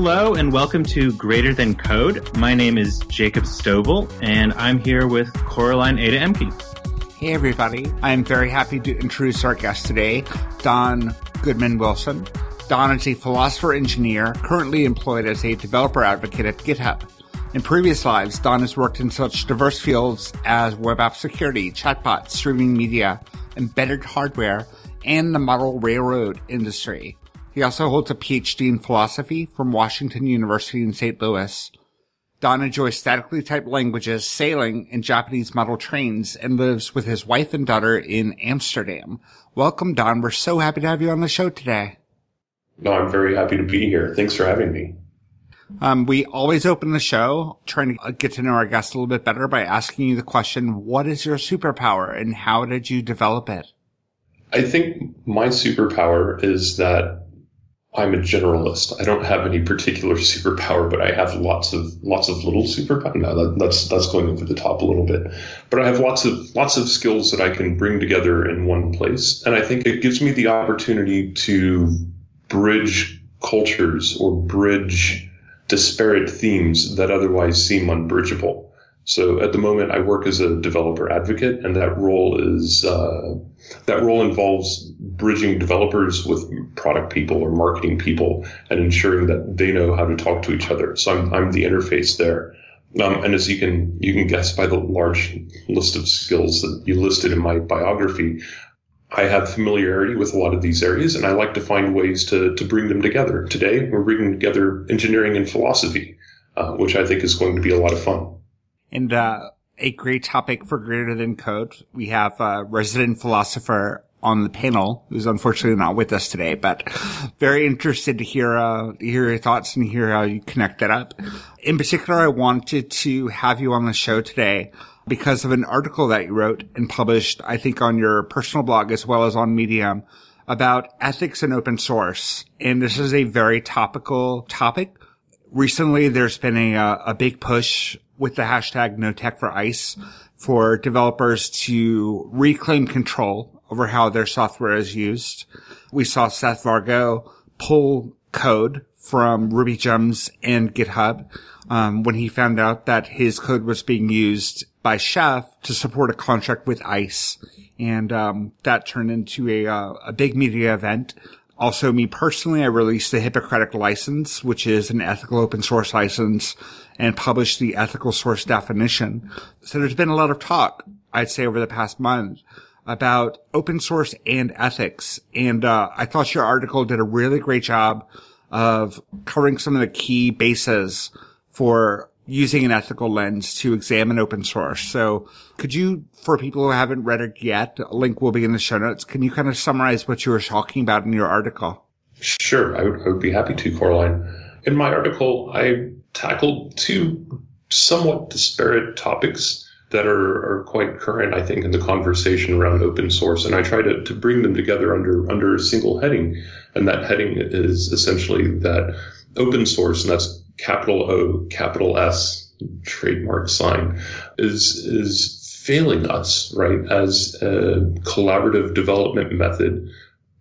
Hello and welcome to Greater Than Code. My name is Jacob Stoebel and I'm here with Coraline Ada Ehmke. Hey everybody, I'm very happy to introduce our guest today, Don Goodman Wilson. Don is a philosopher engineer currently employed as a developer advocate at GitHub. In previous lives, Don has worked in such diverse fields as web app security, chatbots, streaming media, embedded hardware, and the model railroad industry. He also holds a PhD in philosophy from Washington University in St. Louis. Don enjoys statically typed languages, sailing, and Japanese model trains, and lives with his wife and daughter in Amsterdam. Welcome, Don. We're so happy to have you on the show today. No, I'm very happy to be here. Thanks for having me. Um, we always open the show trying to get to know our guests a little bit better by asking you the question, what is your superpower and how did you develop it? I think my superpower is that I'm a generalist. I don't have any particular superpower, but I have lots of lots of little superpower. No, that, that's that's going over the top a little bit, but I have lots of lots of skills that I can bring together in one place, and I think it gives me the opportunity to bridge cultures or bridge disparate themes that otherwise seem unbridgeable. So at the moment, I work as a developer advocate, and that role is uh, that role involves bridging developers with product people or marketing people, and ensuring that they know how to talk to each other. So I'm I'm the interface there. Um, and as you can you can guess by the large list of skills that you listed in my biography, I have familiarity with a lot of these areas, and I like to find ways to to bring them together. Today, we're bringing together engineering and philosophy, uh, which I think is going to be a lot of fun. And uh, a great topic for Greater Than Code. We have a resident philosopher on the panel who's unfortunately not with us today, but very interested to hear uh, hear your thoughts and hear how you connect that up. In particular, I wanted to have you on the show today because of an article that you wrote and published, I think, on your personal blog as well as on Medium about ethics and open source. And this is a very topical topic. Recently, there's been a, uh, a big push with the hashtag no tech for ice for developers to reclaim control over how their software is used. We saw Seth Vargo pull code from Ruby Gems and GitHub um, when he found out that his code was being used by Chef to support a contract with ICE, and um, that turned into a uh, a big media event also, me personally, I released the Hippocratic license, which is an ethical open source license and published the ethical source definition. So there's been a lot of talk, I'd say over the past month about open source and ethics. And, uh, I thought your article did a really great job of covering some of the key bases for using an ethical lens to examine open source. So could you, for people who haven't read it yet, a link will be in the show notes. Can you kind of summarize what you were talking about in your article? Sure. I would, I would be happy to, Coraline. In my article, I tackled two somewhat disparate topics that are, are quite current, I think, in the conversation around open source. And I try to, to bring them together under, under a single heading. And that heading is essentially that open source, and that's capital O, capital S, trademark sign, is is failing us, right? As a collaborative development method,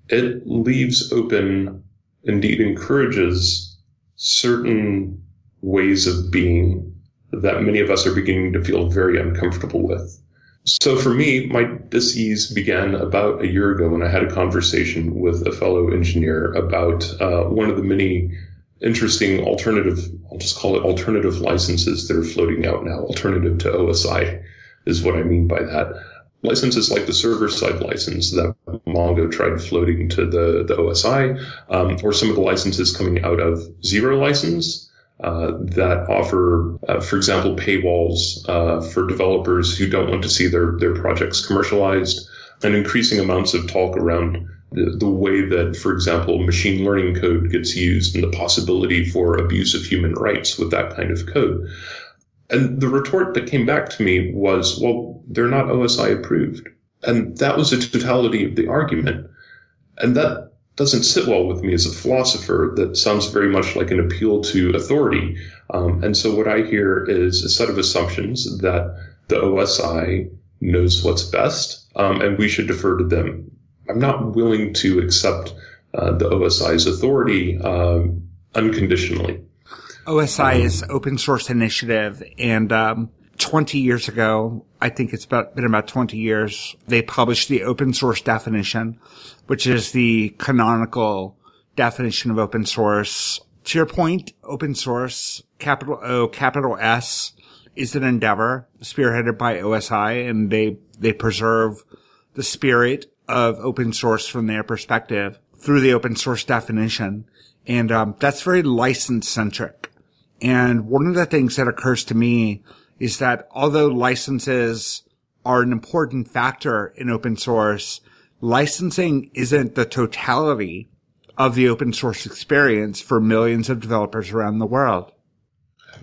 it leaves open, indeed encourages certain ways of being that many of us are beginning to feel very uncomfortable with. So for me, my disease began about a year ago when I had a conversation with a fellow engineer about uh, one of the many interesting alternative, I'll just call it alternative licenses that are floating out now. Alternative to OSI is what I mean by that. Licenses like the server side license that Mongo tried floating to the, the OSI, um, or some of the licenses coming out of Zero License. Uh, that offer, uh, for example, paywalls uh, for developers who don't want to see their, their projects commercialized, and increasing amounts of talk around the, the way that, for example, machine learning code gets used and the possibility for abuse of human rights with that kind of code. And the retort that came back to me was, well, they're not OSI approved. And that was the totality of the argument. And that doesn't sit well with me as a philosopher. That sounds very much like an appeal to authority. Um, and so what I hear is a set of assumptions that the OSI knows what's best, um, and we should defer to them. I'm not willing to accept uh, the OSI's authority um, unconditionally. OSI is open source initiative, and um, 20 years ago, I think it's about, been about 20 years, they published the open source definition, which is the canonical definition of open source. To your point, open source, capital O, capital S, is an endeavor spearheaded by OSI, and they, they preserve the spirit of open source from their perspective through the open source definition. And um, that's very license centric. And one of the things that occurs to me is that although licenses are an important factor in open source, licensing isn't the totality of the open source experience for millions of developers around the world.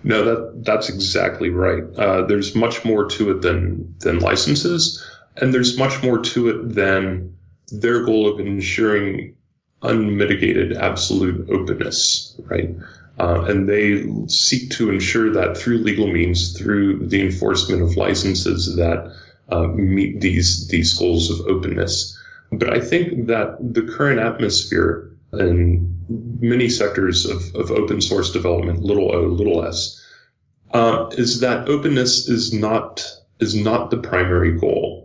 No, that that's exactly right. Uh, there's much more to it than than licenses, and there's much more to it than their goal of ensuring unmitigated absolute openness, right? Uh, and they seek to ensure that through legal means, through the enforcement of licenses that uh, meet these these goals of openness. But I think that the current atmosphere in many sectors of, of open source development, little o, little s, uh, is that openness is not is not the primary goal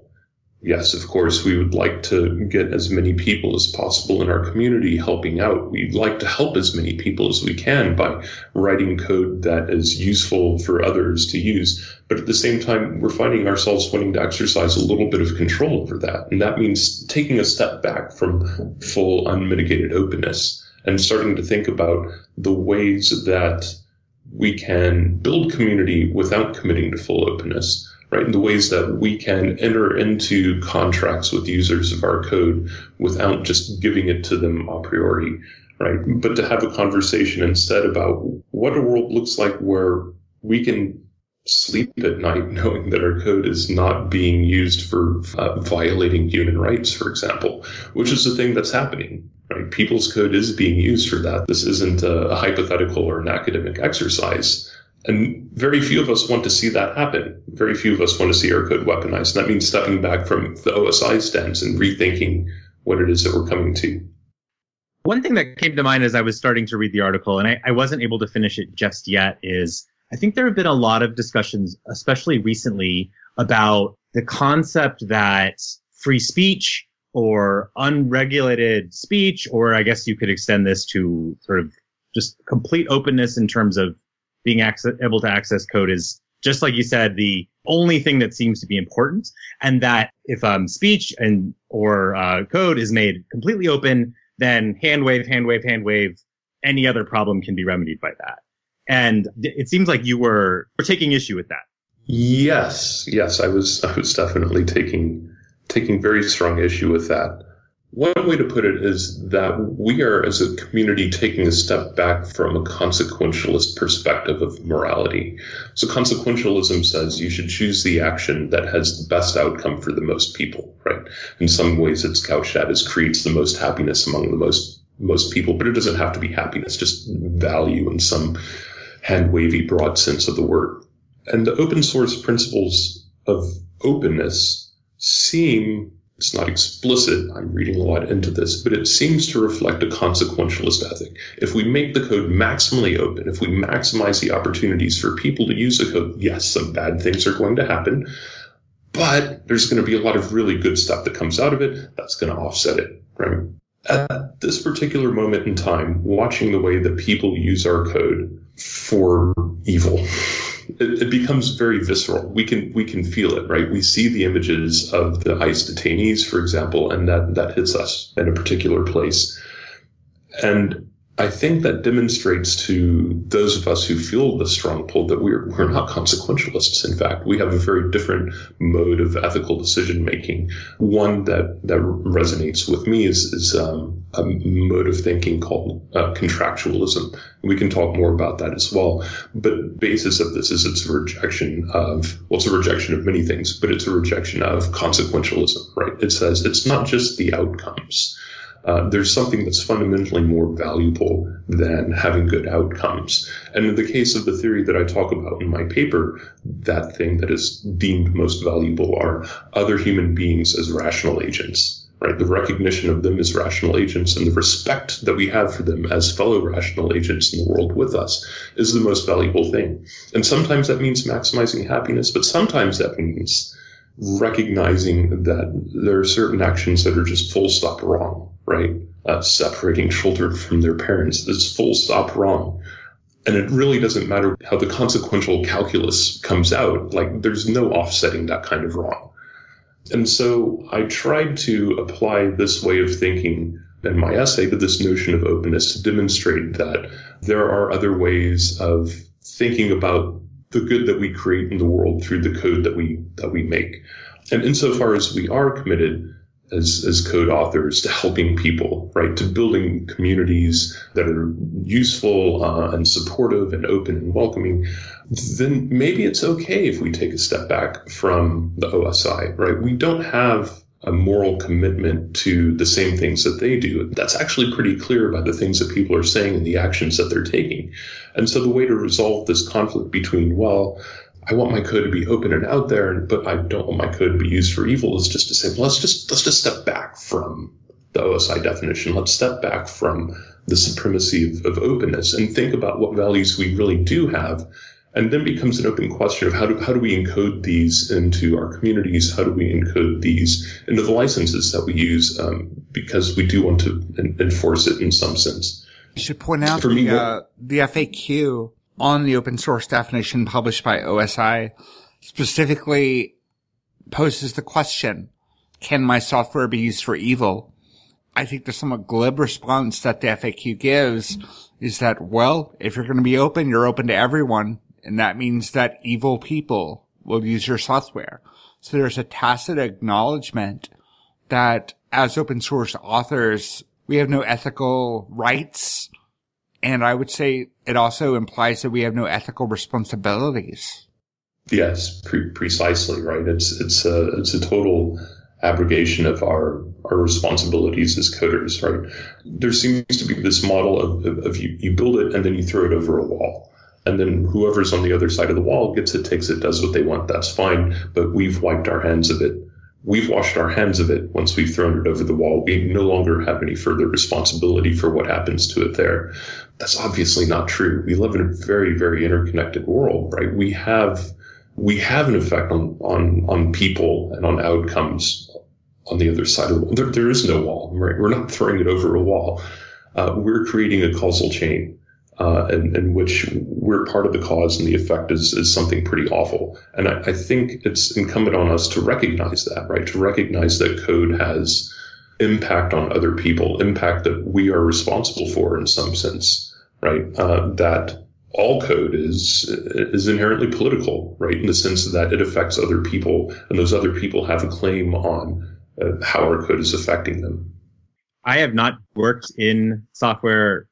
yes, of course, we would like to get as many people as possible in our community helping out. We'd like to help as many people as we can by writing code that is useful for others to use. But at the same time, we're finding ourselves wanting to exercise a little bit of control over that. And that means taking a step back from full unmitigated openness and starting to think about the ways that we can build community without committing to full openness right? And the ways that we can enter into contracts with users of our code without just giving it to them a priori, right? But to have a conversation instead about what a world looks like where we can sleep at night knowing that our code is not being used for uh, violating human rights, for example, which is the thing that's happening. Right? People's code is being used for that. This isn't a, a hypothetical or an academic exercise. And very few of us want to see that happen. Very few of us want to see our code weaponized. And that means stepping back from the OSI stance and rethinking what it is that we're coming to. One thing that came to mind as I was starting to read the article, and I, I wasn't able to finish it just yet, is I think there have been a lot of discussions, especially recently, about the concept that free speech or unregulated speech, or I guess you could extend this to sort of just complete openness in terms of being access, able to access code is just like you said, the only thing that seems to be important. And that if um, speech and or uh, code is made completely open, then hand wave, hand wave, hand wave, any other problem can be remedied by that. And it seems like you were, were taking issue with that. Yes, yes, I was. I was definitely taking taking very strong issue with that. One way to put it is that we are, as a community, taking a step back from a consequentialist perspective of morality. So, consequentialism says you should choose the action that has the best outcome for the most people, right? In some ways, it's couched as creates the most happiness among the most most people, but it doesn't have to be happiness, just value in some hand wavy, broad sense of the word. And the open source principles of openness seem it's not explicit. I'm reading a lot into this, but it seems to reflect a consequentialist ethic. If we make the code maximally open, if we maximize the opportunities for people to use the code, yes, some bad things are going to happen, but there's going to be a lot of really good stuff that comes out of it that's going to offset it, right? At this particular moment in time, watching the way that people use our code for evil it, it, becomes very visceral. We can we can feel it, right? We see the images of the ICE detainees, for example, and that that hits us in a particular place. And I think that demonstrates to those of us who feel the strong pull that we're we're not consequentialists. In fact, we have a very different mode of ethical decision making. One that that resonates with me is is um, a mode of thinking called uh, contractualism. We can talk more about that as well. But basis of this is it's a rejection of well, it's a rejection of many things, but it's a rejection of consequentialism. Right? It says it's not just the outcomes uh, there's something that's fundamentally more valuable than having good outcomes. And in the case of the theory that I talk about in my paper, that thing that is deemed most valuable are other human beings as rational agents. right? The recognition of them as rational agents and the respect that we have for them as fellow rational agents in the world with us is the most valuable thing. And sometimes that means maximizing happiness, but sometimes that means recognizing that there are certain actions that are just full stop wrong, right? Uh, separating children from their parents is full stop wrong. And it really doesn't matter how the consequential calculus comes out. Like, there's no offsetting that kind of wrong. And so I tried to apply this way of thinking in my essay to this notion of openness to demonstrate that there are other ways of thinking about the good that we create in the world through the code that we that we make. And insofar as we are committed as, as code authors to helping people, right, to building communities that are useful uh, and supportive and open and welcoming, then maybe it's okay if we take a step back from the OSI, right? We don't have a moral commitment to the same things that they do. That's actually pretty clear by the things that people are saying and the actions that they're taking. And so the way to resolve this conflict between, well, I want my code to be open and out there, but I don't want my code to be used for evil is just to say, well, let's just let's just step back from the OSI definition. Let's step back from the supremacy of, of openness and think about what values we really do have and then becomes an open question of how do, how do we encode these into our communities? How do we encode these into the licenses that we use? Um, because we do want to enforce it in some sense. You should point out For the, me, uh, the FAQ on the open source definition published by OSI specifically poses the question, can my software be used for evil? I think the somewhat glib response that the FAQ gives is that, well, if you're going to be open, you're open to everyone. And that means that evil people will use your software. So there's a tacit acknowledgement that as open source authors, we have no ethical rights and I would say it also implies that we have no ethical responsibilities. Yes, pre- precisely right. It's it's a it's a total abrogation of our our responsibilities as coders. Right. There seems to be this model of, of, of you you build it and then you throw it over a wall. And then whoever's on the other side of the wall gets it, takes it, does what they want. That's fine. But we've wiped our hands of it we've washed our hands of it once we've thrown it over the wall. We no longer have any further responsibility for what happens to it there. That's obviously not true. We live in a very, very interconnected world, right? We have we have an effect on on on people and on outcomes on the other side of the wall. There, there is no wall, right? We're not throwing it over a wall. Uh, we're creating a causal chain uh, in, in, which we're part of the cause and the effect is, is something pretty awful. And I, I, think it's incumbent on us to recognize that, right? To recognize that code has impact on other people, impact that we are responsible for in some sense, right? Uh, that all code is is inherently political, right? In the sense that it affects other people, and those other people have a claim on uh, how our code is affecting them. I have not worked in software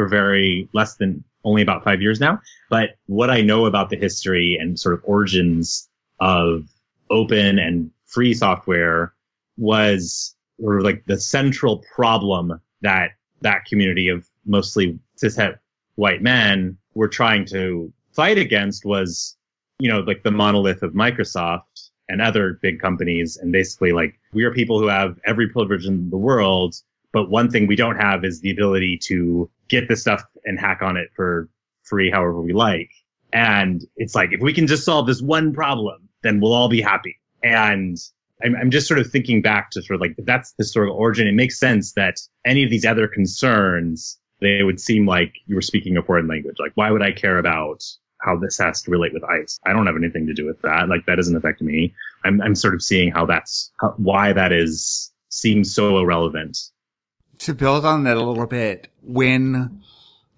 for very less than only about five years now. But what I know about the history and sort of origins of open and free software was sort of like the central problem that that community of mostly cishet white men were trying to fight against was, you know, like the monolith of Microsoft and other big companies. And basically like we are people who have every privilege in the world. But one thing we don't have is the ability to get this stuff and hack on it for free however we like. And it's like, if we can just solve this one problem, then we'll all be happy. And I'm, I'm just sort of thinking back to sort of like, that's the historical origin, it makes sense that any of these other concerns, they would seem like you were speaking a foreign language. Like, why would I care about how this has to relate with ice? I don't have anything to do with that. Like, that doesn't affect me. I'm, I'm sort of seeing how that's, how, why that is, seems so irrelevant to build on that a little bit, when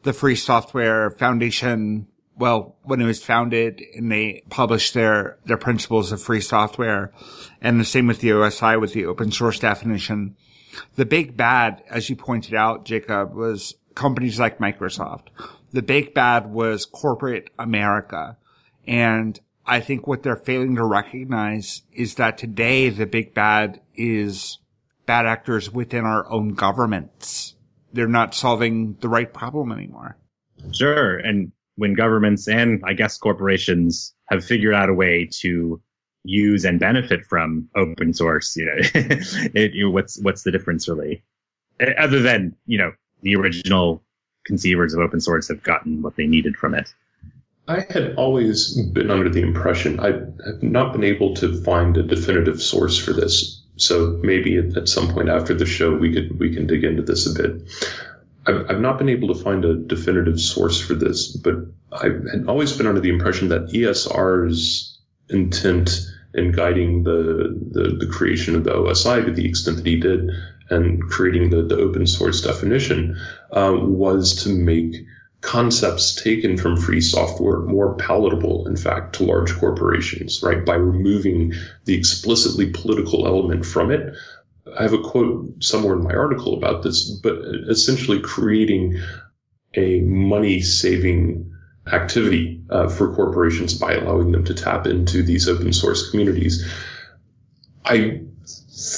the Free Software Foundation, well, when it was founded and they published their, their principles of free software and the same with the OSI with the open source definition, the big bad, as you pointed out, Jacob, was companies like Microsoft. The big bad was corporate America. And I think what they're failing to recognize is that today the big bad is bad actors within our own governments. They're not solving the right problem anymore. Sure. And when governments and I guess corporations have figured out a way to use and benefit from open source, you know, it, you know, what's what's the difference really? Other than you know the original conceivers of open source have gotten what they needed from it. I had always been under the impression I have not been able to find a definitive source for this. So maybe at, some point after the show we could we can dig into this a bit. I've, I've not been able to find a definitive source for this, but I had always been under the impression that ESR's intent in guiding the, the, the creation of the OSI to the extent that he did and creating the, the open source definition uh, was to make concepts taken from free software more palatable, in fact, to large corporations, right? By removing the explicitly political element from it. I have a quote somewhere in my article about this, but essentially creating a money saving activity uh, for corporations by allowing them to tap into these open source communities. I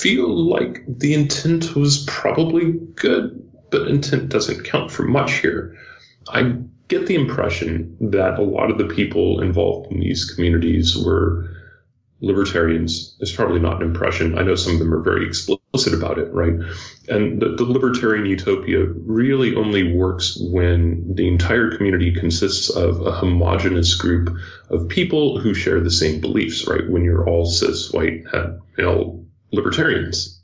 feel like the intent was probably good, but intent doesn't count for much here. I get the impression that a lot of the people involved in these communities were libertarians. It's probably not an impression. I know some of them are very explicit about it, right? And the, the, libertarian utopia really only works when the entire community consists of a homogenous group of people who share the same beliefs, right? When you're all cis, white, male libertarians.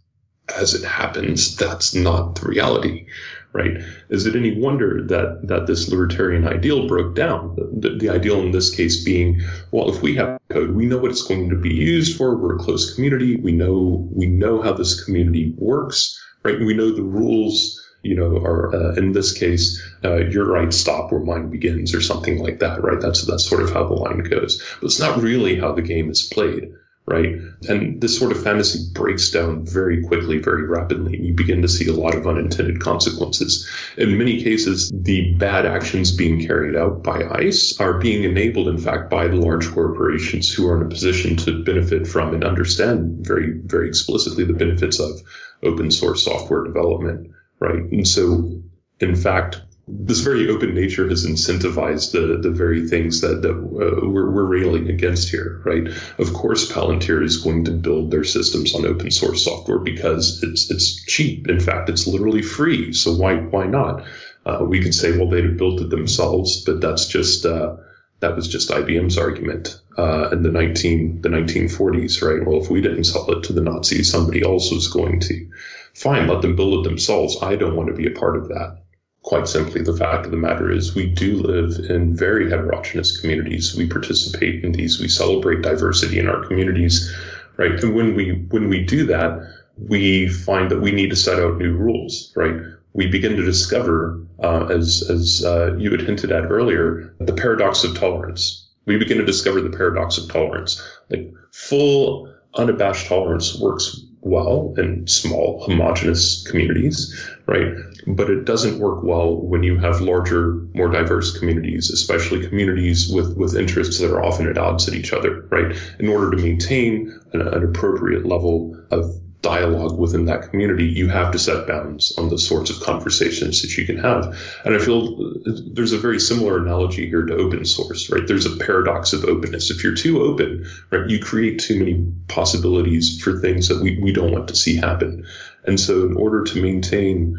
As it happens, that's not the reality right? Is it any wonder that that this libertarian ideal broke down? The, the, ideal in this case being, well, if we have code, we know what it's going to be used for. We're a close community. We know we know how this community works, right? We know the rules. You know, are uh, in this case, uh, your right stop where mine begins, or something like that, right? That's that's sort of how the line goes. But it's not really how the game is played right? And this sort of fantasy breaks down very quickly, very rapidly, and you begin to see a lot of unintended consequences. In many cases, the bad actions being carried out by ICE are being enabled, in fact, by the large corporations who are in a position to benefit from and understand very, very explicitly the benefits of open source software development, right? And so, in fact, this very open nature has incentivized the, the very things that, that uh, we're, we're railing against here, right? Of course, Palantir is going to build their systems on open source software because it's it's cheap. In fact, it's literally free. So why why not? Uh, we could say, well, they'd have built it themselves, but that's just uh, that was just IBM's argument uh, in the 19 the 1940s, right? Well, if we didn't sell it to the Nazis, somebody else was going to. Fine, let them build it themselves. I don't want to be a part of that quite simply, the fact of the matter is we do live in very heterogeneous communities. We participate in these. We celebrate diversity in our communities, right? And when we, when we do that, we find that we need to set out new rules, right? We begin to discover, uh, as, as uh, you had hinted at earlier, the paradox of tolerance. We begin to discover the paradox of tolerance. Like full, unabashed tolerance works well in small, homogenous communities, right? But it doesn't work well when you have larger, more diverse communities, especially communities with, with interests that are often at odds at each other, right? In order to maintain an, an appropriate level of dialogue within that community, you have to set bounds on the sorts of conversations that you can have. And I feel there's a very similar analogy here to open source, right? There's a paradox of openness. If you're too open, right, you create too many possibilities for things that we, we don't want to see happen. And so in order to maintain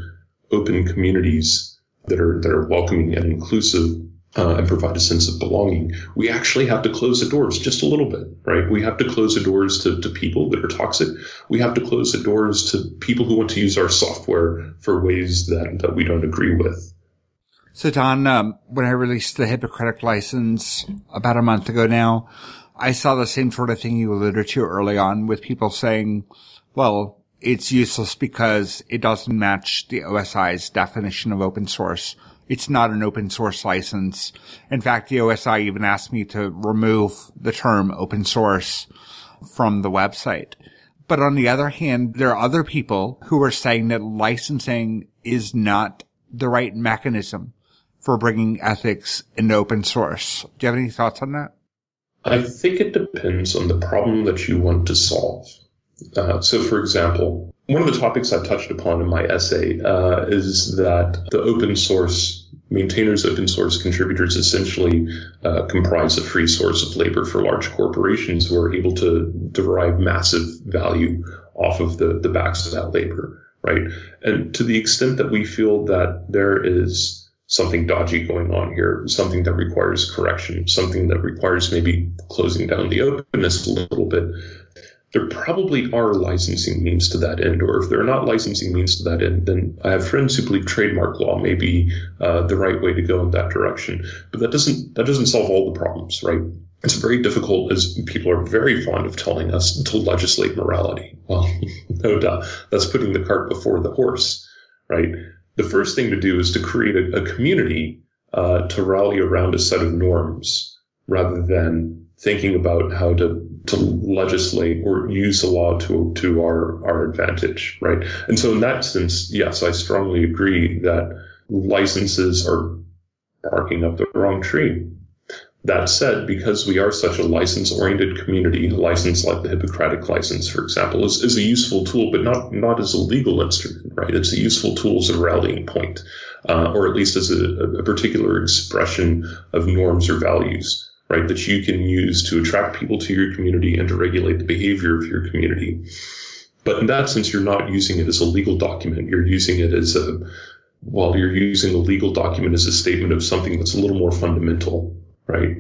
open communities that are, that are welcoming and inclusive, uh, and provide a sense of belonging, we actually have to close the doors just a little bit, right? We have to close the doors to, to people that are toxic. We have to close the doors to people who want to use our software for ways that, that we don't agree with. So Don, um, when I released the Hippocratic license about a month ago now, I saw the same sort of thing you alluded to early on with people saying, well, it's useless because it doesn't match the OSI's definition of open source it's not an open source license. In fact, the OSI even asked me to remove the term open source from the website. But on the other hand, there are other people who are saying that licensing is not the right mechanism for bringing ethics into open source. Do you have any thoughts on that? I think it depends on the problem that you want to solve. Uh, so, for example, one of the topics I've touched upon in my essay uh, is that the open source maintainers, open source contributors essentially uh, comprise a free source of labor for large corporations who are able to derive massive value off of the, the backs of that labor, right? And to the extent that we feel that there is something dodgy going on here, something that requires correction, something that requires maybe closing down the openness a little bit, there probably are licensing means to that end, or if there are not licensing means to that end, then I have friends who believe trademark law may be uh, the right way to go in that direction. But that doesn't that doesn't solve all the problems, right? It's very difficult, as people are very fond of telling us, to legislate morality. Well, no doubt that's putting the cart before the horse, right? The first thing to do is to create a, a community uh, to rally around a set of norms rather than thinking about how to to legislate or use the law to to our our advantage, right? And so in that sense, yes, I strongly agree that licenses are barking up the wrong tree. That said, because we are such a license oriented community, a license like the Hippocratic license, for example, is, is a useful tool, but not, not as a legal instrument, right? It's a useful tool as a rallying point, uh, or at least as a, a particular expression of norms or values right, that you can use to attract people to your community and to regulate the behavior of your community. But in that sense, you're not using it as a legal document. You're using it as a, well, you're using a legal document as a statement of something that's a little more fundamental, right?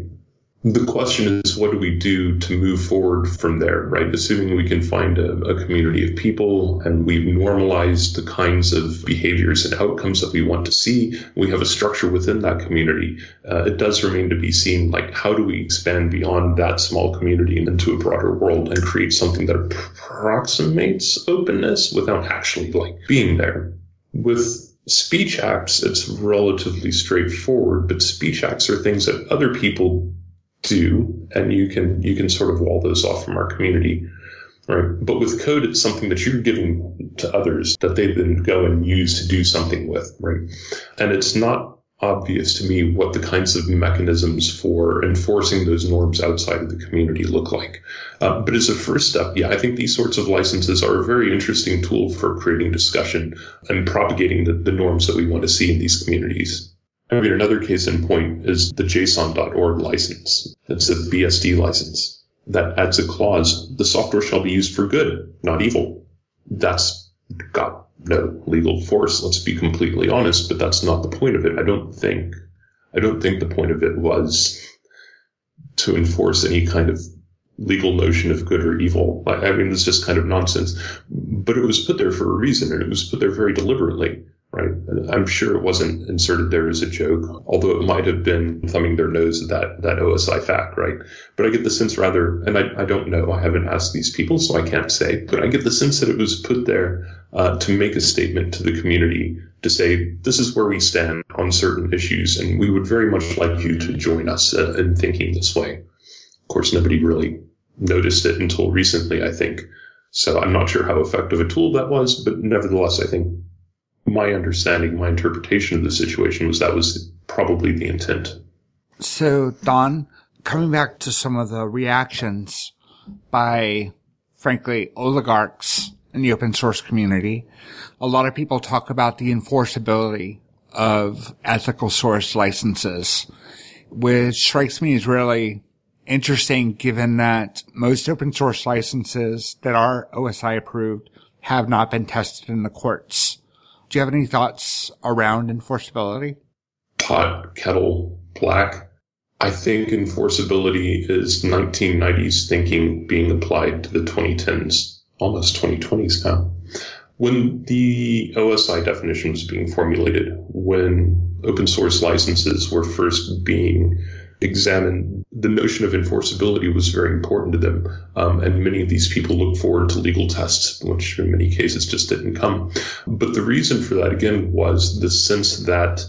The question is, what do we do to move forward from there, right? Assuming we can find a, a, community of people and we've normalized the kinds of behaviors and outcomes that we want to see, we have a structure within that community. Uh, it does remain to be seen, like, how do we expand beyond that small community and into a broader world and create something that approximates openness without actually, like, being there? With speech acts, it's relatively straightforward, but speech acts are things that other people do, and you can you can sort of wall those off from our community. Right. But with code, it's something that you're giving to others that they then go and use to do something with, right? And it's not obvious to me what the kinds of mechanisms for enforcing those norms outside of the community look like. Uh, but as a first step, yeah, I think these sorts of licenses are a very interesting tool for creating discussion and propagating the, the norms that we want to see in these communities. I mean, another case in point is the JSON.org license. It's a BSD license that adds a clause, the software shall be used for good, not evil. That's got no legal force. Let's be completely honest, but that's not the point of it. I don't think, I don't think the point of it was to enforce any kind of legal notion of good or evil. I mean, it's just kind of nonsense, but it was put there for a reason and it was put there very deliberately right? I'm sure it wasn't inserted there as a joke, although it might have been thumbing their nose at that, that OSI fact, right? But I get the sense rather, and I, I don't know, I haven't asked these people, so I can't say, but I get the sense that it was put there uh, to make a statement to the community to say, this is where we stand on certain issues, and we would very much like you to join us uh, in thinking this way. Of course, nobody really noticed it until recently, I think. So I'm not sure how effective a tool that was, but nevertheless, I think my understanding, my interpretation of the situation was that was probably the intent. So, Don, coming back to some of the reactions by, frankly, oligarchs in the open source community, a lot of people talk about the enforceability of ethical source licenses, which strikes me as really interesting given that most open source licenses that are OSI approved have not been tested in the courts. Do you have any thoughts around enforceability? Pot, kettle, black. I think enforceability is 1990s thinking being applied to the 2010s, almost 2020s now. When the OSI definition was being formulated, when open source licenses were first being examined, the notion of enforceability was very important to them. Um, and many of these people look forward to legal tests, which in many cases just didn't come. But the reason for that, again, was the sense that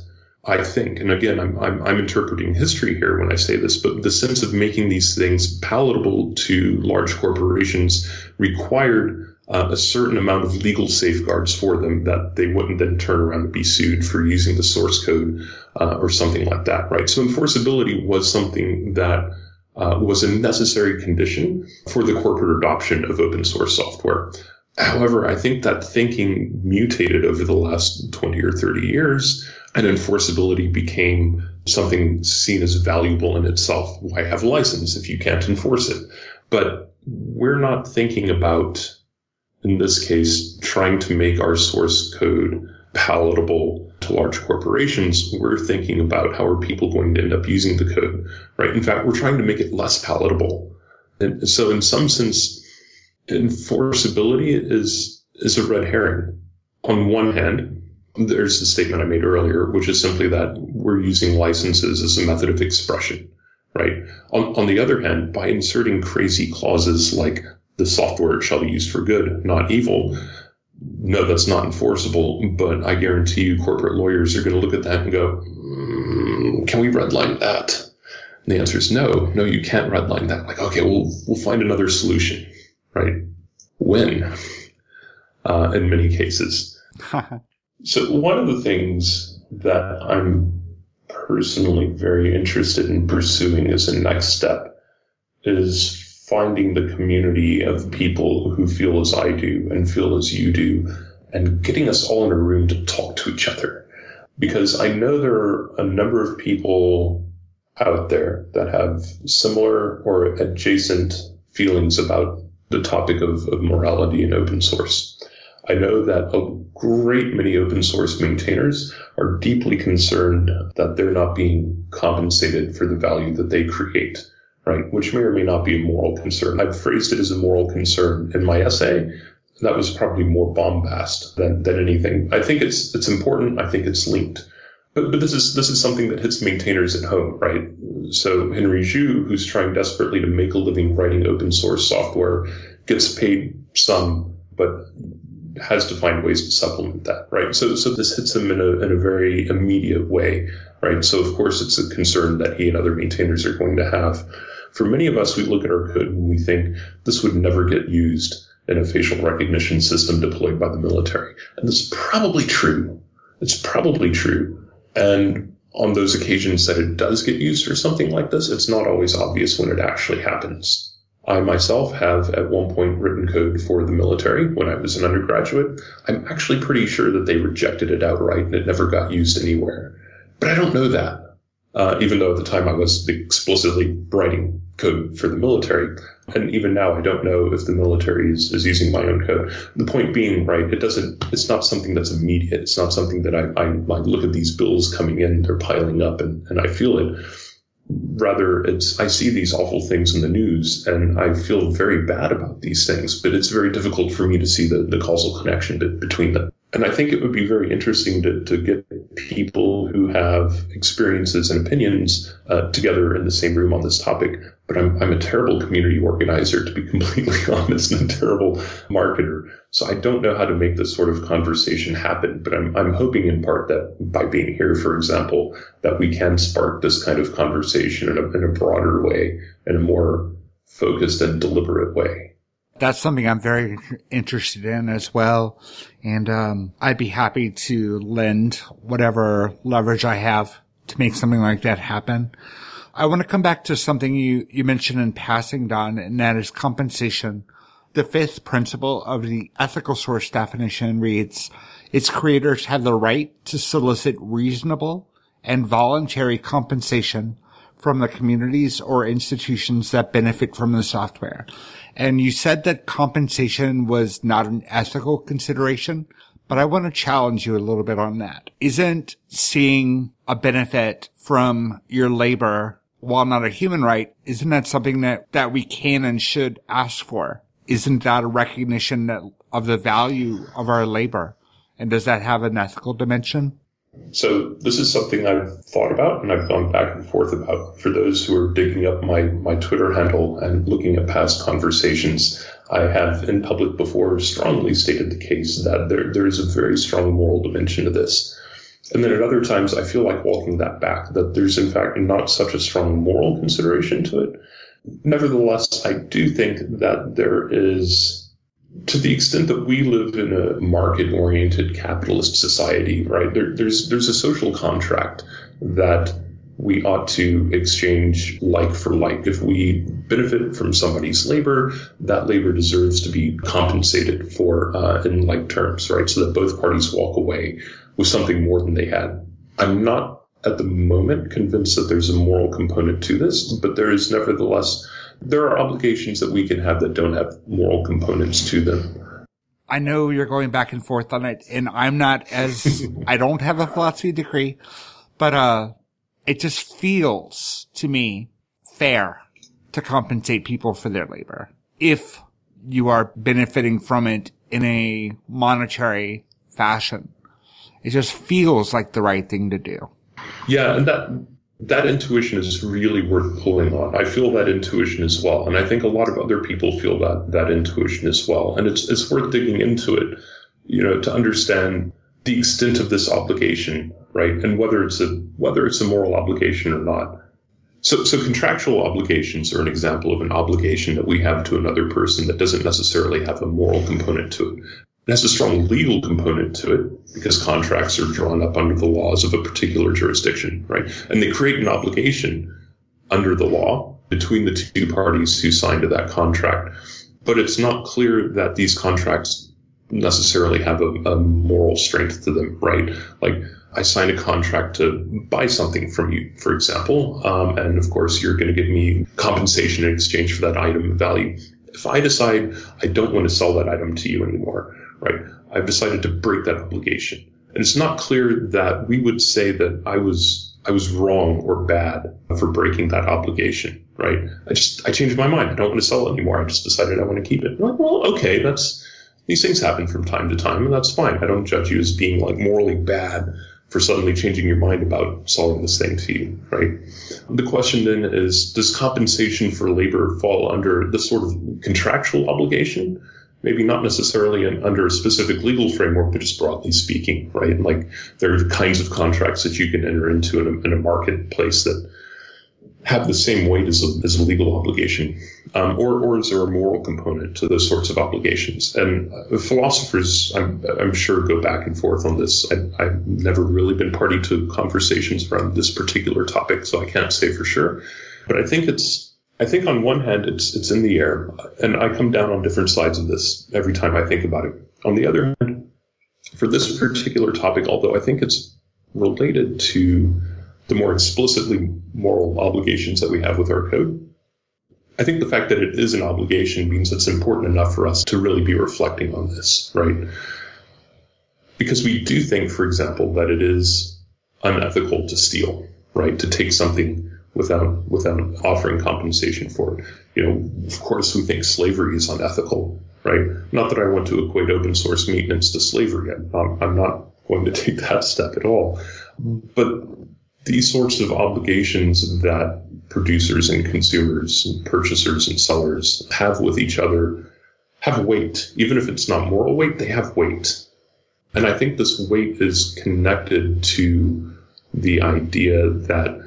I think, and again, I'm, I'm, I'm, interpreting history here when I say this, but the sense of making these things palatable to large corporations required uh, a certain amount of legal safeguards for them that they wouldn't then turn around and be sued for using the source code uh, or something like that, right? So enforceability was something that uh, was a necessary condition for the corporate adoption of open source software. However, I think that thinking mutated over the last 20 or 30 years and enforceability became something seen as valuable in itself. Why have a license if you can't enforce it? But we're not thinking about, in this case, trying to make our source code palatable to large corporations. We're thinking about how are people going to end up using the code, right? In fact, we're trying to make it less palatable. And so in some sense, enforceability is, is a red herring. On one hand, there's the statement I made earlier, which is simply that we're using licenses as a method of expression, right? On, on the other hand, by inserting crazy clauses like the software shall be used for good, not evil, no, that's not enforceable, but I guarantee you corporate lawyers are going to look at that and go, mm, can we redline that? And the answer is no, no, you can't redline that. Like, okay, we'll, we'll find another solution, right? When? Uh, in many cases. So one of the things that I'm personally very interested in pursuing as a next step is finding the community of people who feel as I do and feel as you do and getting us all in a room to talk to each other. Because I know there are a number of people out there that have similar or adjacent feelings about the topic of, of morality and open source. I know that a great many open source maintainers are deeply concerned that they're not being compensated for the value that they create, right? Which may or may not be a moral concern. I've phrased it as a moral concern in my essay. That was probably more bombast than, than anything. I think it's, it's important. I think it's linked. But, but this is this is something that hits maintainers at home, right? So Henry Zhu, who's trying desperately to make a living writing open source software, gets paid some, but has to find ways to supplement that, right? So, so this hits him in a, in a very immediate way, right? So of course it's a concern that he and other maintainers are going to have. For many of us, we look at our code and we think this would never get used in a facial recognition system deployed by the military. And this is probably true. It's probably true. And on those occasions that it does get used for something like this, it's not always obvious when it actually happens. I myself have at one point written code for the military when I was an undergraduate. I'm actually pretty sure that they rejected it outright and it never got used anywhere. But I don't know that, uh, even though at the time I was explicitly writing code for the military. And even now, I don't know if the military is, is using my own code. The point being, right, it doesn't, it's not something that's immediate. It's not something that I, I, I look at these bills coming in, they're piling up and, and I feel it rather it's I see these awful things in the news and I feel very bad about these things, but it's very difficult for me to see the, the causal connection between them. And I think it would be very interesting to, to get people who have experiences and opinions uh, together in the same room on this topic. But I'm, I'm a terrible community organizer, to be completely honest, and a terrible marketer. So I don't know how to make this sort of conversation happen. But I'm, I'm hoping in part that by being here, for example, that we can spark this kind of conversation in a, in a broader way, in a more focused and deliberate way that's something I'm very interested in as well. And, um, I'd be happy to lend whatever leverage I have to make something like that happen. I want to come back to something you, you mentioned in passing, Don, and that is compensation. The fifth principle of the ethical source definition reads, its creators have the right to solicit reasonable and voluntary compensation from the communities or institutions that benefit from the software. And you said that compensation was not an ethical consideration, but I want to challenge you a little bit on that. Isn't seeing a benefit from your labor, while not a human right, isn't that something that, that we can and should ask for? Isn't that a recognition that, of the value of our labor? And does that have an ethical dimension? So this is something I've thought about and I've gone back and forth about. For those who are digging up my, my Twitter handle and looking at past conversations, I have in public before strongly stated the case that there, there is a very strong moral dimension to this. And then at other times, I feel like walking that back, that there's in fact not such a strong moral consideration to it. Nevertheless, I do think that there is to the extent that we live in a market oriented capitalist society, right, there, there's, there's a social contract that we ought to exchange like for like. If we benefit from somebody's labor, that labor deserves to be compensated for uh, in like terms, right? So that both parties walk away with something more than they had I'm not at the moment convinced that there's a moral component to this, but there is nevertheless there are obligations that we can have that don't have moral components to them. I know you're going back and forth on it, and I'm not as I don't have a philosophy degree, but uh, it just feels to me fair to compensate people for their labor if you are benefiting from it in a monetary fashion. It just feels like the right thing to do. Yeah, and that that intuition is really worth pulling on. I feel that intuition as well, and I think a lot of other people feel that that intuition as well. And it's it's worth digging into it, you know, to understand the extent of this obligation, right, and whether it's a whether it's a moral obligation or not. So, so contractual obligations are an example of an obligation that we have to another person that doesn't necessarily have a moral component to it. Has a strong legal component to it because contracts are drawn up under the laws of a particular jurisdiction, right? And they create an obligation under the law between the two parties who signed to that contract. But it's not clear that these contracts necessarily have a, a moral strength to them, right? Like, I signed a contract to buy something from you, for example, um, and of course you're going to give me compensation in exchange for that item of value. If I decide I don't want to sell that item to you anymore, right? I've decided to break that obligation. And it's not clear that we would say that I was I was wrong or bad for breaking that obligation, right? I just I changed my mind. I don't want to sell it anymore. I just decided I want to keep it. Like, well, okay, that's these things happen from time to time, and that's fine. I don't judge you as being like morally bad for suddenly changing your mind about selling this thing to you, right? The question then is, does compensation for labor fall under the sort of contractual obligation? Maybe not necessarily in, under a specific legal framework, but just broadly speaking, right? Like there are kinds of contracts that you can enter into in a, in a marketplace that have the same weight as a, as a legal obligation, um, or or is there a moral component to those sorts of obligations? And uh, philosophers, I'm, I'm sure, go back and forth on this. I, I've never really been party to conversations around this particular topic, so I can't say for sure. But I think it's I think on one hand it's it's in the air, and I come down on different sides of this every time I think about it. On the other hand, for this particular topic, although I think it's related to the more explicitly moral obligations that we have with our code, I think the fact that it is an obligation means it's important enough for us to really be reflecting on this, right? Because we do think, for example, that it is unethical to steal, right? To take something without without offering compensation for it. You know, of course, we think slavery is unethical, right? Not that I want to equate open source maintenance to slavery. I'm, I'm not going to take that step at all. But these sorts of obligations that producers and consumers and purchasers and sellers have with each other have weight. Even if it's not moral weight, they have weight. And I think this weight is connected to the idea that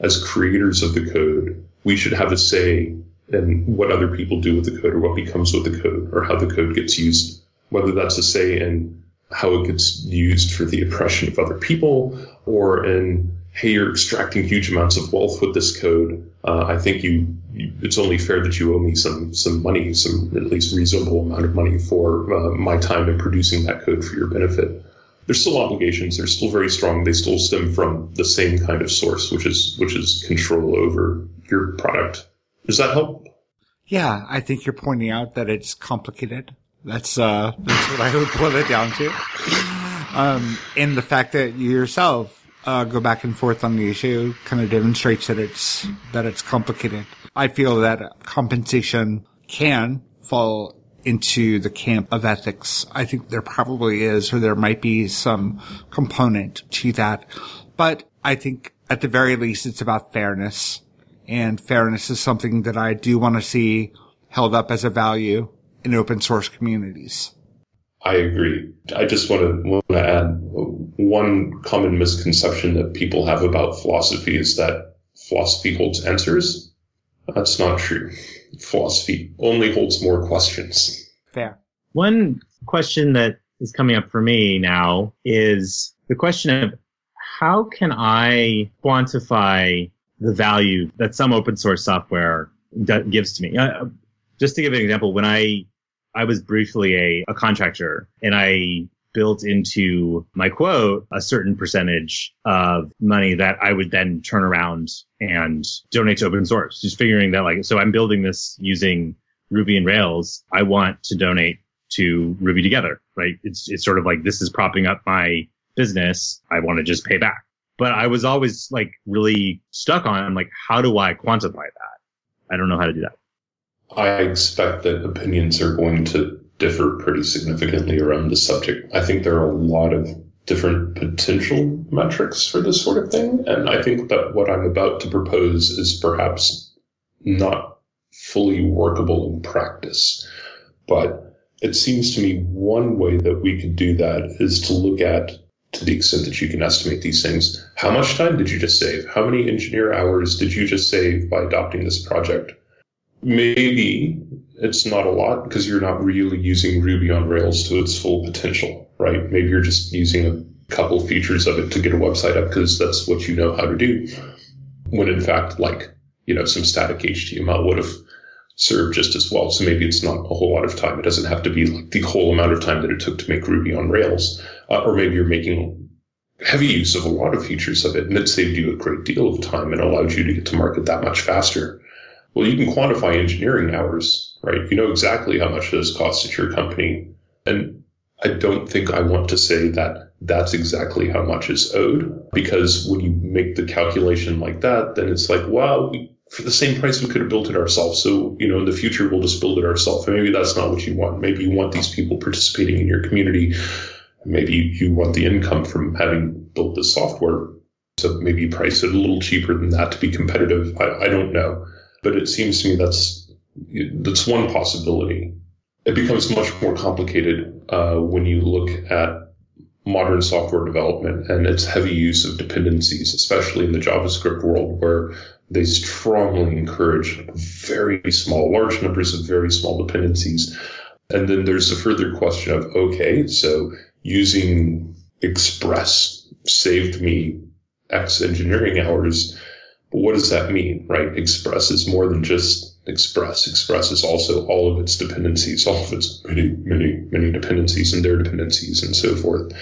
as creators of the code, we should have a say in what other people do with the code or what becomes with the code or how the code gets used, whether that's a say in how it gets used for the oppression of other people or in hey you're extracting huge amounts of wealth with this code. Uh, i think you, you, it's only fair that you owe me some some money some at least reasonable amount of money for uh, my time in producing that code for your benefit there's still obligations. They're still very strong. They still stem from the same kind of source, which is which is control over your product. Does that help? Yeah, I think you're pointing out that it's complicated. That's uh, that's what I would boil it down to. Um, and the fact that you yourself uh, go back and forth on the issue kind of demonstrates that it's that it's complicated. I feel that compensation can fall into the camp of ethics. I think there probably is, or there might be some component to that. But I think at the very least, it's about fairness. And fairness is something that I do want to see held up as a value in open source communities. I agree. I just want to, want to add one common misconception that people have about philosophy is that philosophy holds answers. That's not true philosophy only holds more questions. Fair. One question that is coming up for me now is the question of how can I quantify the value that some open source software gives to me? Uh, just to give an example, when I I was briefly a, a contractor and I built into my quote a certain percentage of money that I would then turn around and donate to open source. Just figuring that like, so I'm building this using Ruby and Rails. I want to donate to Ruby Together, right? It's, it's sort of like this is propping up my business. I want to just pay back. But I was always like really stuck on like, how do I quantify that? I don't know how to do that. I expect that opinions are going to differ pretty significantly around the subject. I think there are a lot of different potential metrics for this sort of thing. And I think that what I'm about to propose is perhaps not fully workable in practice. But it seems to me one way that we could do that is to look at, to the extent that you can estimate these things, how much time did you just save? How many engineer hours did you just save by adopting this project? Maybe it's not a lot because you're not really using Ruby on Rails to its full potential, right? Maybe you're just using a couple features of it to get a website up because that's what you know how to do. When in fact, like, you know, some static HTML would have served just as well. So maybe it's not a whole lot of time. It doesn't have to be like the whole amount of time that it took to make Ruby on Rails. Uh, or maybe you're making heavy use of a lot of features of it and it saved you a great deal of time and allowed you to get to market that much faster. Well, you can quantify engineering hours, right? You know exactly how much this costs at your company. And I don't think I want to say that that's exactly how much is owed because when you make the calculation like that, then it's like, wow, we, for the same price, we could have built it ourselves. So, you know, in the future, we'll just build it ourselves. And maybe that's not what you want. Maybe you want these people participating in your community. Maybe you want the income from having built this software. So maybe price it a little cheaper than that to be competitive. I, I don't know. But it seems to me that's that's one possibility. It becomes much more complicated uh, when you look at modern software development and its heavy use of dependencies, especially in the JavaScript world, where they strongly encourage very small, large numbers of very small dependencies. And then there's a further question of, okay, so using Express saved me X engineering hours but what does that mean, right? Express is more than just Express. Express is also all of its dependencies, all of its many, many, many dependencies and their dependencies and so forth.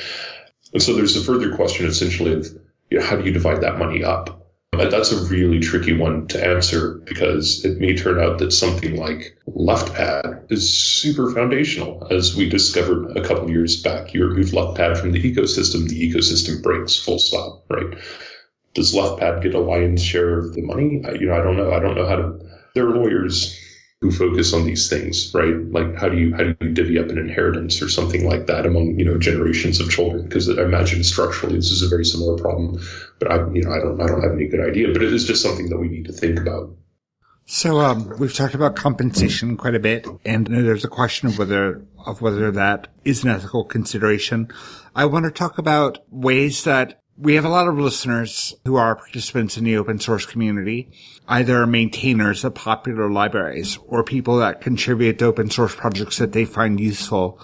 And so there's a further question essentially of you know, how do you divide that money up? And that's a really tricky one to answer because it may turn out that something like LeftPad is super foundational. As we discovered a couple years back, you remove LeftPad from the ecosystem, the ecosystem breaks full stop, right? does LeftPad get a lion's share of the money? I, you know, I don't know. I don't know how to. There are lawyers who focus on these things, right? Like how do you how do you divvy up an inheritance or something like that among you know generations of children? Because I imagine structurally this is a very similar problem, but I you know I don't I don't have any good idea. But it is just something that we need to think about. So um, we've talked about compensation quite a bit, and there's a question of whether of whether that is an ethical consideration. I want to talk about ways that we have a lot of listeners who are participants in the open source community, either maintainers of popular libraries or people that contribute to open source projects that they find useful.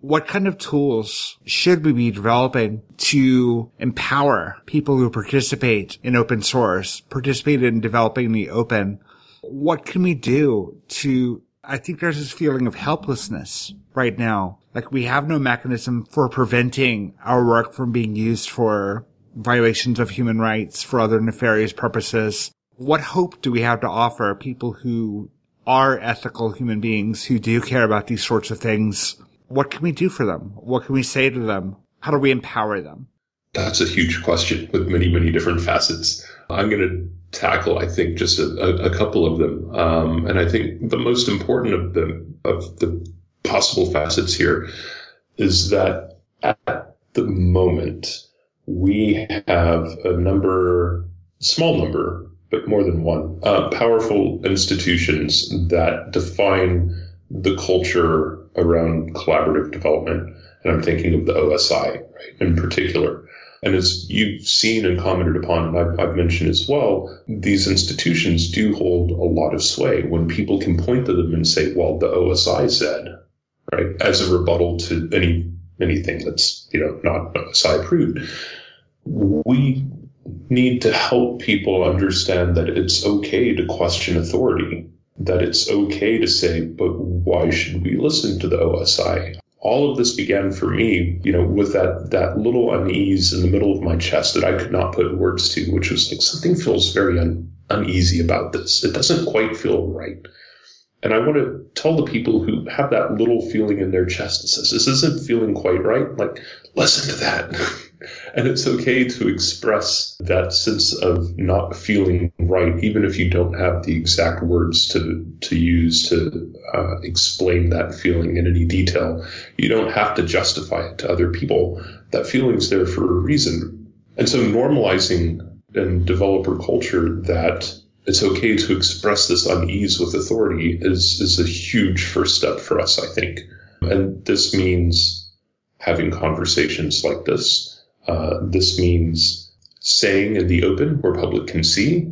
What kind of tools should we be developing to empower people who participate in open source, participate in developing the open? What can we do to, I think there's this feeling of helplessness right now. Like we have no mechanism for preventing our work from being used for violations of human rights for other nefarious purposes. What hope do we have to offer people who are ethical human beings who do care about these sorts of things? What can we do for them? What can we say to them? How do we empower them? That's a huge question with many, many different facets. I'm going to tackle, I think, just a, a, couple of them. Um, and I think the most important of them, of the possible facets here, is that at the moment, we have a number, small number, but more than one, uh, powerful institutions that define the culture around collaborative development. And I'm thinking of the OSI, right, in particular. And as you've seen and commented upon, and I've, I've, mentioned as well, these institutions do hold a lot of sway. When people can point to them and say, well, the OSI said, right, as a rebuttal to any anything that's, you know, not OSI approved, we need to help people understand that it's okay to question authority, that it's okay to say, but why should we listen to the OSI? all of this began for me, you know, with that that little unease in the middle of my chest that I could not put words to, which was like something feels very un, uneasy about this. It doesn't quite feel right. And I want to tell the people who have that little feeling in their chest that says, this isn't feeling quite right. Like, listen to that. and it's okay to express that sense of not feeling right, even if you don't have the exact words to, to use to uh, explain that feeling in any detail. You don't have to justify it to other people. That feeling's there for a reason. And so normalizing in developer culture that it's okay to express this unease with authority is is a huge first step for us, I think. And this means having conversations like this. Uh, this means saying in the open where public can see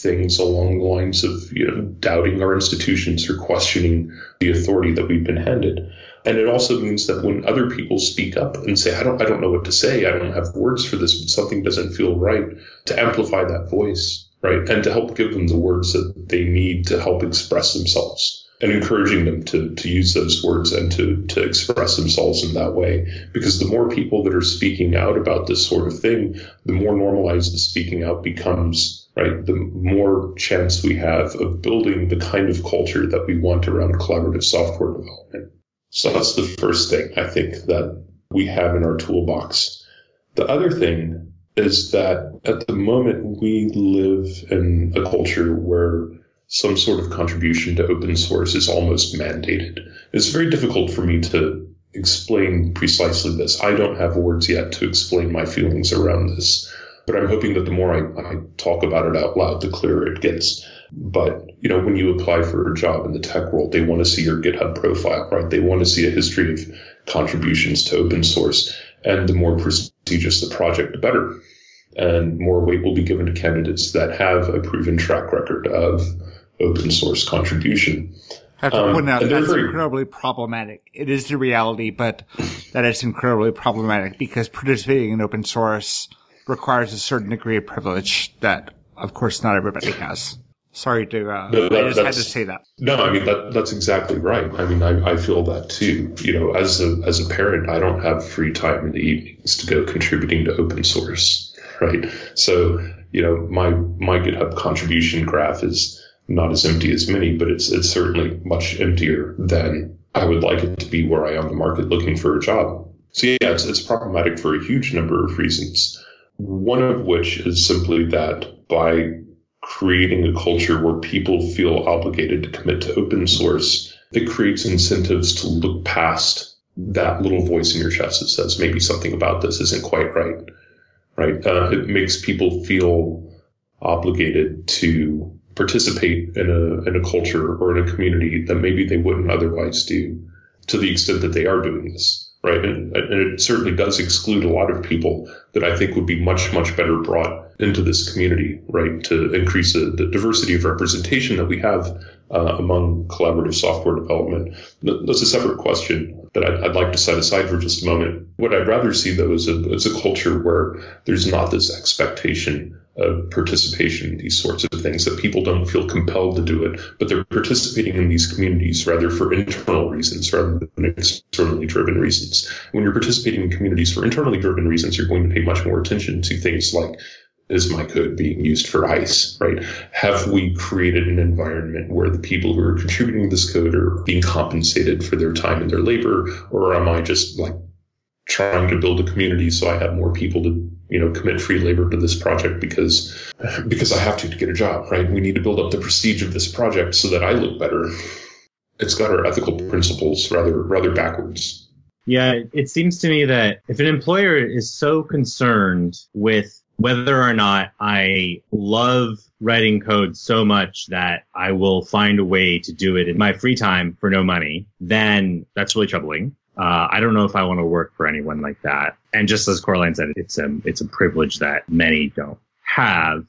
things along the lines of you know doubting our institutions or questioning the authority that we've been handed. And it also means that when other people speak up and say, I don't I don't know what to say, I don't have words for this, something doesn't feel right, to amplify that voice right? And to help give them the words that they need to help express themselves and encouraging them to, to use those words and to, to express themselves in that way. Because the more people that are speaking out about this sort of thing, the more normalized the speaking out becomes, right? The more chance we have of building the kind of culture that we want around collaborative software development. So that's the first thing I think that we have in our toolbox. The other thing is that at the moment we live in a culture where some sort of contribution to open source is almost mandated. It's very difficult for me to explain precisely this. I don't have words yet to explain my feelings around this, but I'm hoping that the more I, I talk about it out loud, the clearer it gets. But, you know, when you apply for a job in the tech world, they want to see your GitHub profile, right? They want to see a history of contributions to open source. And the more prestigious the project, the better. And more weight will be given to candidates that have a proven track record of open source contribution. I have to um, point out that's very, incredibly problematic. It is the reality, but that is incredibly problematic because participating in open source requires a certain degree of privilege that, of course, not everybody has. Sorry to, uh, no, that, I just had to say that. No, I mean, that, that's exactly right. I mean, I, I feel that too. You know, as a, as a parent, I don't have free time in the evenings to go contributing to open source, right? So, you know, my, my GitHub contribution graph is not as empty as many, but it's, it's certainly much emptier than I would like it to be where I am the market looking for a job. So yeah, it's, it's problematic for a huge number of reasons. One of which is simply that by creating a culture where people feel obligated to commit to open source, it creates incentives to look past that little voice in your chest that says maybe something about this isn't quite right. Right? Uh, it makes people feel obligated to participate in a in a culture or in a community that maybe they wouldn't otherwise do, to the extent that they are doing this right? And, and, it certainly does exclude a lot of people that I think would be much, much better brought into this community, right? To increase the, the diversity of representation that we have uh, among collaborative software development. That's a separate question that I'd, I'd, like to set aside for just a moment. What I'd rather see though is a, is a culture where there's not this expectation of participation in these sorts of things that people don't feel compelled to do it, but they're participating in these communities rather for internal reasons rather than externally driven reasons. When you're participating in communities for internally driven reasons, you're going to pay much more attention to things like is my code being used for ICE, right? Have we created an environment where the people who are contributing this code are being compensated for their time and their labor? Or am I just like trying to build a community so I have more people to, you know, commit free labor to this project because, because I have to to get a job, right? We need to build up the prestige of this project so that I look better. It's got our ethical principles rather, rather backwards. Yeah, it seems to me that if an employer is so concerned with whether or not I love writing code so much that I will find a way to do it in my free time for no money, then that's really troubling. Uh, I don't know if I want to work for anyone like that. And just as Coraline said, it's a, it's a privilege that many don't have.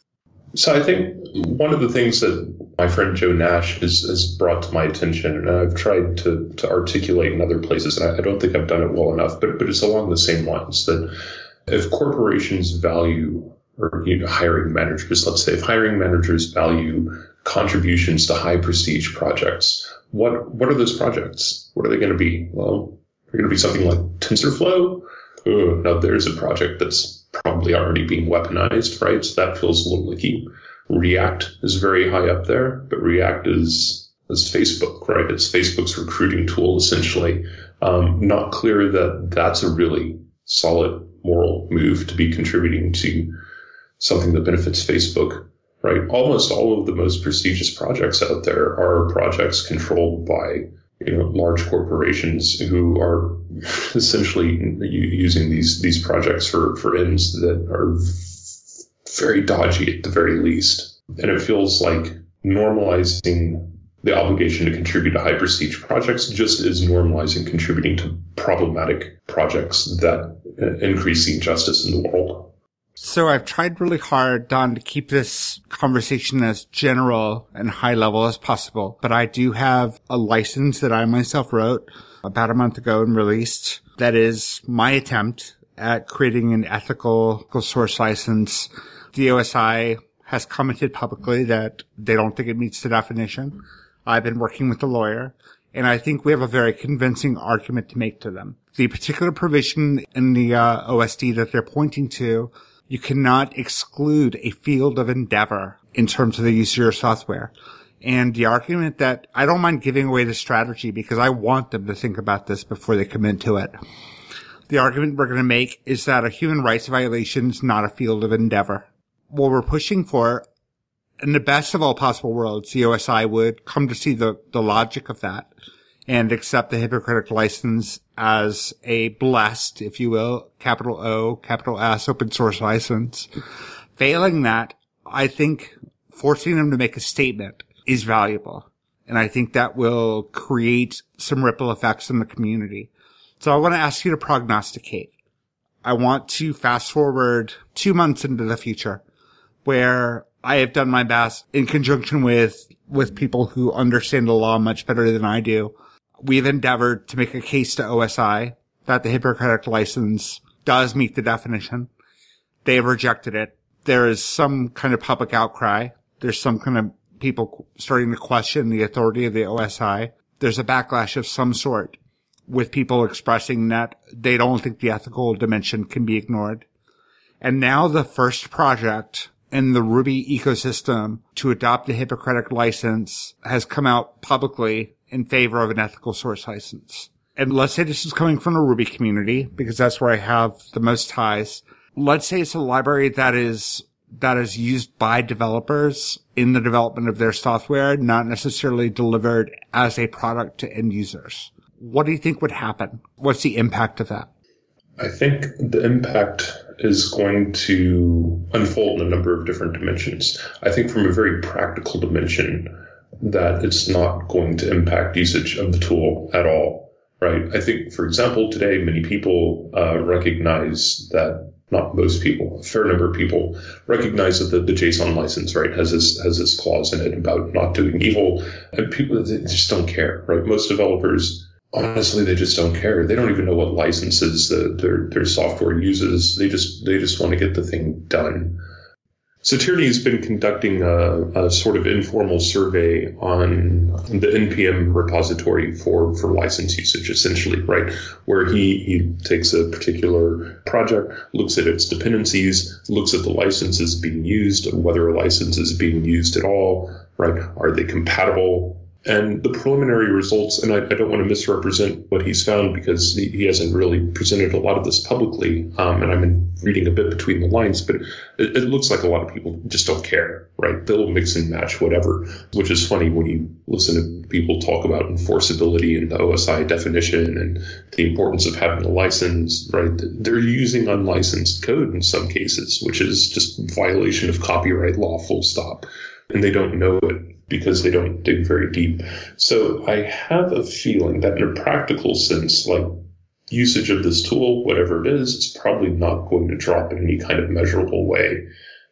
So I think one of the things that my friend Joe Nash has, has brought to my attention, and I've tried to, to articulate in other places, and I, I don't think I've done it well enough, but, but it's along the same lines that if corporations value or you know, hiring managers, let's say, if hiring managers value contributions to high prestige projects, what what are those projects? What are they going to be? Well, they're going to be something like TensorFlow. Oh, now there's a project that's probably already being weaponized, right? So that feels a little icky. React is very high up there, but React is, is Facebook, right? It's Facebook's recruiting tool, essentially. Um, not clear that that's a really solid moral move to be contributing to something that benefits Facebook, right? Almost all of the most prestigious projects out there are projects controlled by you know, large corporations who are essentially using these these projects for for ends that are very dodgy at the very least. And it feels like normalizing the obligation to contribute to high prestige projects just is normalizing contributing to problematic projects that uh, increase injustice in the world. So I've tried really hard, Don, to keep this conversation as general and high level as possible. But I do have a license that I myself wrote about a month ago and released. That is my attempt at creating an ethical source license. The OSI has commented publicly that they don't think it meets the definition. I've been working with the lawyer and I think we have a very convincing argument to make to them. The particular provision in the uh, OSD that they're pointing to you cannot exclude a field of endeavor in terms of the use of your software. And the argument that I don't mind giving away the strategy because I want them to think about this before they commit to it. The argument we're going to make is that a human rights violation is not a field of endeavor. What we're pushing for, in the best of all possible worlds, the OSI would come to see the, the logic of that and accept the Hippocratic license as a blessed, if you will, capital O, capital S open source license. Failing that, I think forcing them to make a statement is valuable. And I think that will create some ripple effects in the community. So I want to ask you to prognosticate. I want to fast forward two months into the future where I have done my best in conjunction with, with people who understand the law much better than I do we've endeavored to make a case to OSI that the Hippocratic license does meet the definition. They have rejected it. There is some kind of public outcry. There's some kind of people starting to question the authority of the OSI. There's a backlash of some sort with people expressing that they don't think the ethical dimension can be ignored. And now the first project in the Ruby ecosystem to adopt the Hippocratic license has come out publicly in favor of an ethical source license. And let's say this is coming from the Ruby community because that's where I have the most ties. Let's say it's a library that is that is used by developers in the development of their software, not necessarily delivered as a product to end users. What do you think would happen? What's the impact of that? I think the impact is going to unfold in a number of different dimensions. I think from a very practical dimension, that it's not going to impact usage of the tool at all, right? I think, for example, today many people uh, recognize that not most people, a fair number of people recognize that the, the JSON license, right, has this has this clause in it about not doing evil, and people just don't care, right? Most developers honestly they just don't care they don't even know what licenses the, their their software uses they just they just want to get the thing done so Tierney has been conducting a, a, sort of informal survey on the npm repository for, for license usage, essentially, right? Where he, he takes a particular project, looks at its dependencies, looks at the licenses being used, whether a license is being used at all, right? Are they compatible? And the preliminary results, and I, I, don't want to misrepresent what he's found because he, he hasn't really presented a lot of this publicly, um, and I'm reading a bit between the lines, but it, it, looks like a lot of people just don't care, right? They'll mix and match whatever, which is funny when you listen to people talk about enforceability and the OSI definition and the importance of having a license, right? They're using unlicensed code in some cases, which is just violation of copyright law, full stop. And they don't know it because they don't dig very deep. So I have a feeling that in a practical sense, like usage of this tool, whatever it is, it's probably not going to drop in any kind of measurable way.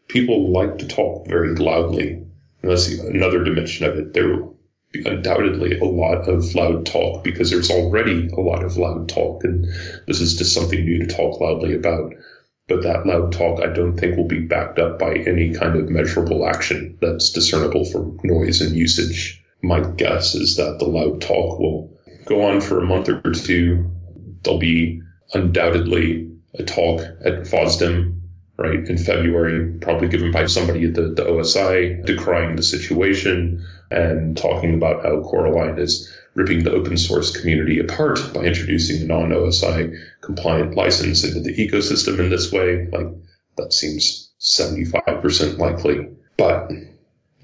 People like to talk very loudly. And that's another dimension of it. There will be undoubtedly a lot of loud talk because there's already a lot of loud talk, and this is just something new to talk loudly about but that loud talk I don't think will be backed up by any kind of measurable action that's discernible from noise and usage. My guess is that the loud talk will go on for a month or two, There'll be undoubtedly a talk at FOSDEM, right, in February, probably given by somebody at the, the OSI, decrying the situation and talking about how Coraline is ripping the open source community apart by introducing a non OSI compliant license into the ecosystem in this way. Like, that seems 75% likely. But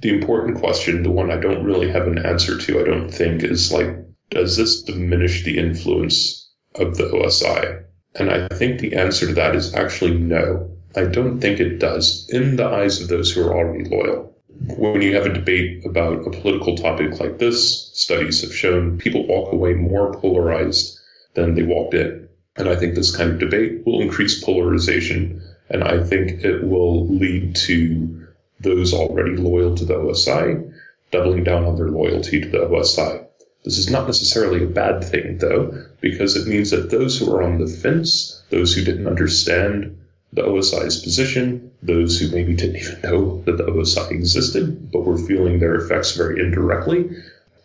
the important question, the one I don't really have an answer to, I don't think, is like, does this diminish the influence of the OSI? And I think the answer to that is actually no. I don't think it does in the eyes of those who are already loyal. When you have a debate about a political topic like this, studies have shown people walk away more polarized than they walked in. And I think this kind of debate will increase polarization. And I think it will lead to those already loyal to the OSI doubling down on their loyalty to the OSI. This is not necessarily a bad thing, though, because it means that those who are on the fence, those who didn't understand the OSI's position, those who maybe didn't even know that the OSI existed, but were feeling their effects very indirectly,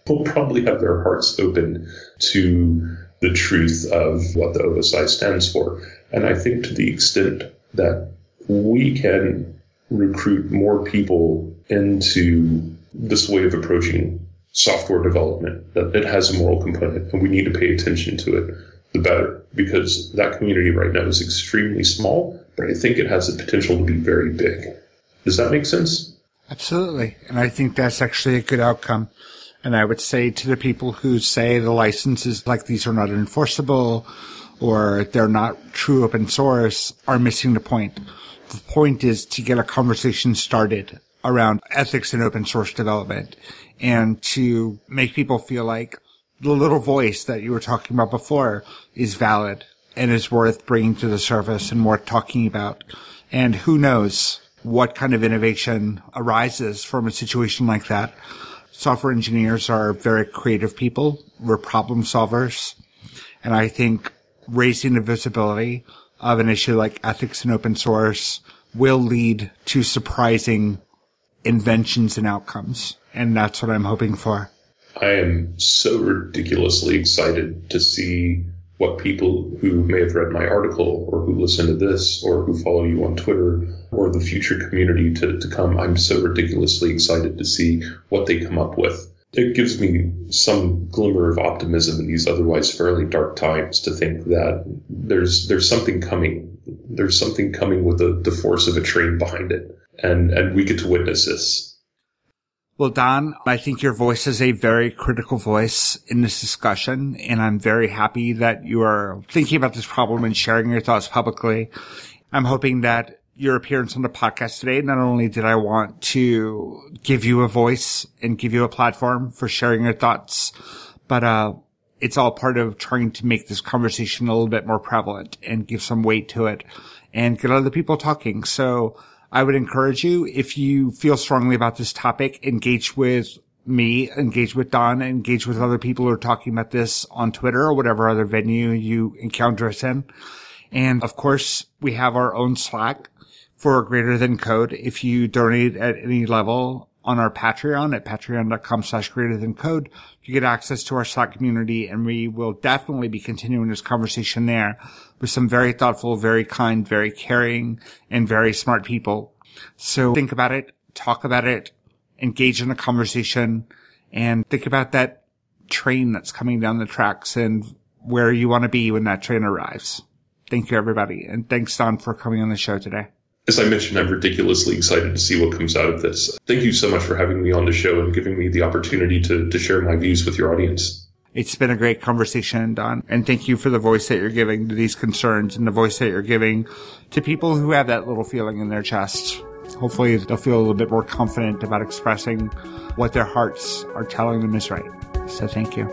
will probably have their hearts open to the truth of what the OSI stands for. And I think to the extent that we can recruit more people into this way of approaching software development, that it has a moral component and we need to pay attention to it, the better. Because that community right now is extremely small, but I think it has the potential to be very big. Does that make sense? Absolutely. And I think that's actually a good outcome. And I would say to the people who say the licenses like these are not enforceable or they're not true open source are missing the point. The point is to get a conversation started around ethics in open source development and to make people feel like the little voice that you were talking about before is valid and is worth bringing to the surface and worth talking about. And who knows what kind of innovation arises from a situation like that. Software engineers are very creative people. We're problem solvers. And I think raising the visibility of an issue like ethics in open source will lead to surprising inventions and outcomes. And that's what I'm hoping for. I am so ridiculously excited to see what people who may have read my article or who listen to this or who follow you on Twitter or the future community to, to come. I'm so ridiculously excited to see what they come up with. It gives me some glimmer of optimism in these otherwise fairly dark times to think that there's there's something coming. There's something coming with the, the force of a train behind it. And and we get to witness this. Well, Don, I think your voice is a very critical voice in this discussion, and I'm very happy that you are thinking about this problem and sharing your thoughts publicly. I'm hoping that your appearance on the podcast today, not only did I want to give you a voice and give you a platform for sharing your thoughts, but, uh, it's all part of trying to make this conversation a little bit more prevalent and give some weight to it and get other people talking. So I would encourage you, if you feel strongly about this topic, engage with me, engage with Don, engage with other people who are talking about this on Twitter or whatever other venue you encounter us in. And of course, we have our own Slack for greater than code. If you donate at any level on our Patreon at patreon.com slash greater than code, you get access to our Slack community and we will definitely be continuing this conversation there with some very thoughtful, very kind, very caring, and very smart people. So think about it, talk about it, engage in a conversation, and think about that train that's coming down the tracks and where you want to be when that train arrives. Thank you, everybody. And thanks, Don, for coming on the show today. As I mentioned, I'm ridiculously excited to see what comes out of this. Thank you so much for having me on the show and giving me the opportunity to, to share my views with your audience. It's been a great conversation, Don. And thank you for the voice that you're giving to these concerns and the voice that you're giving to people who have that little feeling in their chest. Hopefully they'll feel a little bit more confident about expressing what their hearts are telling them is right. So thank you.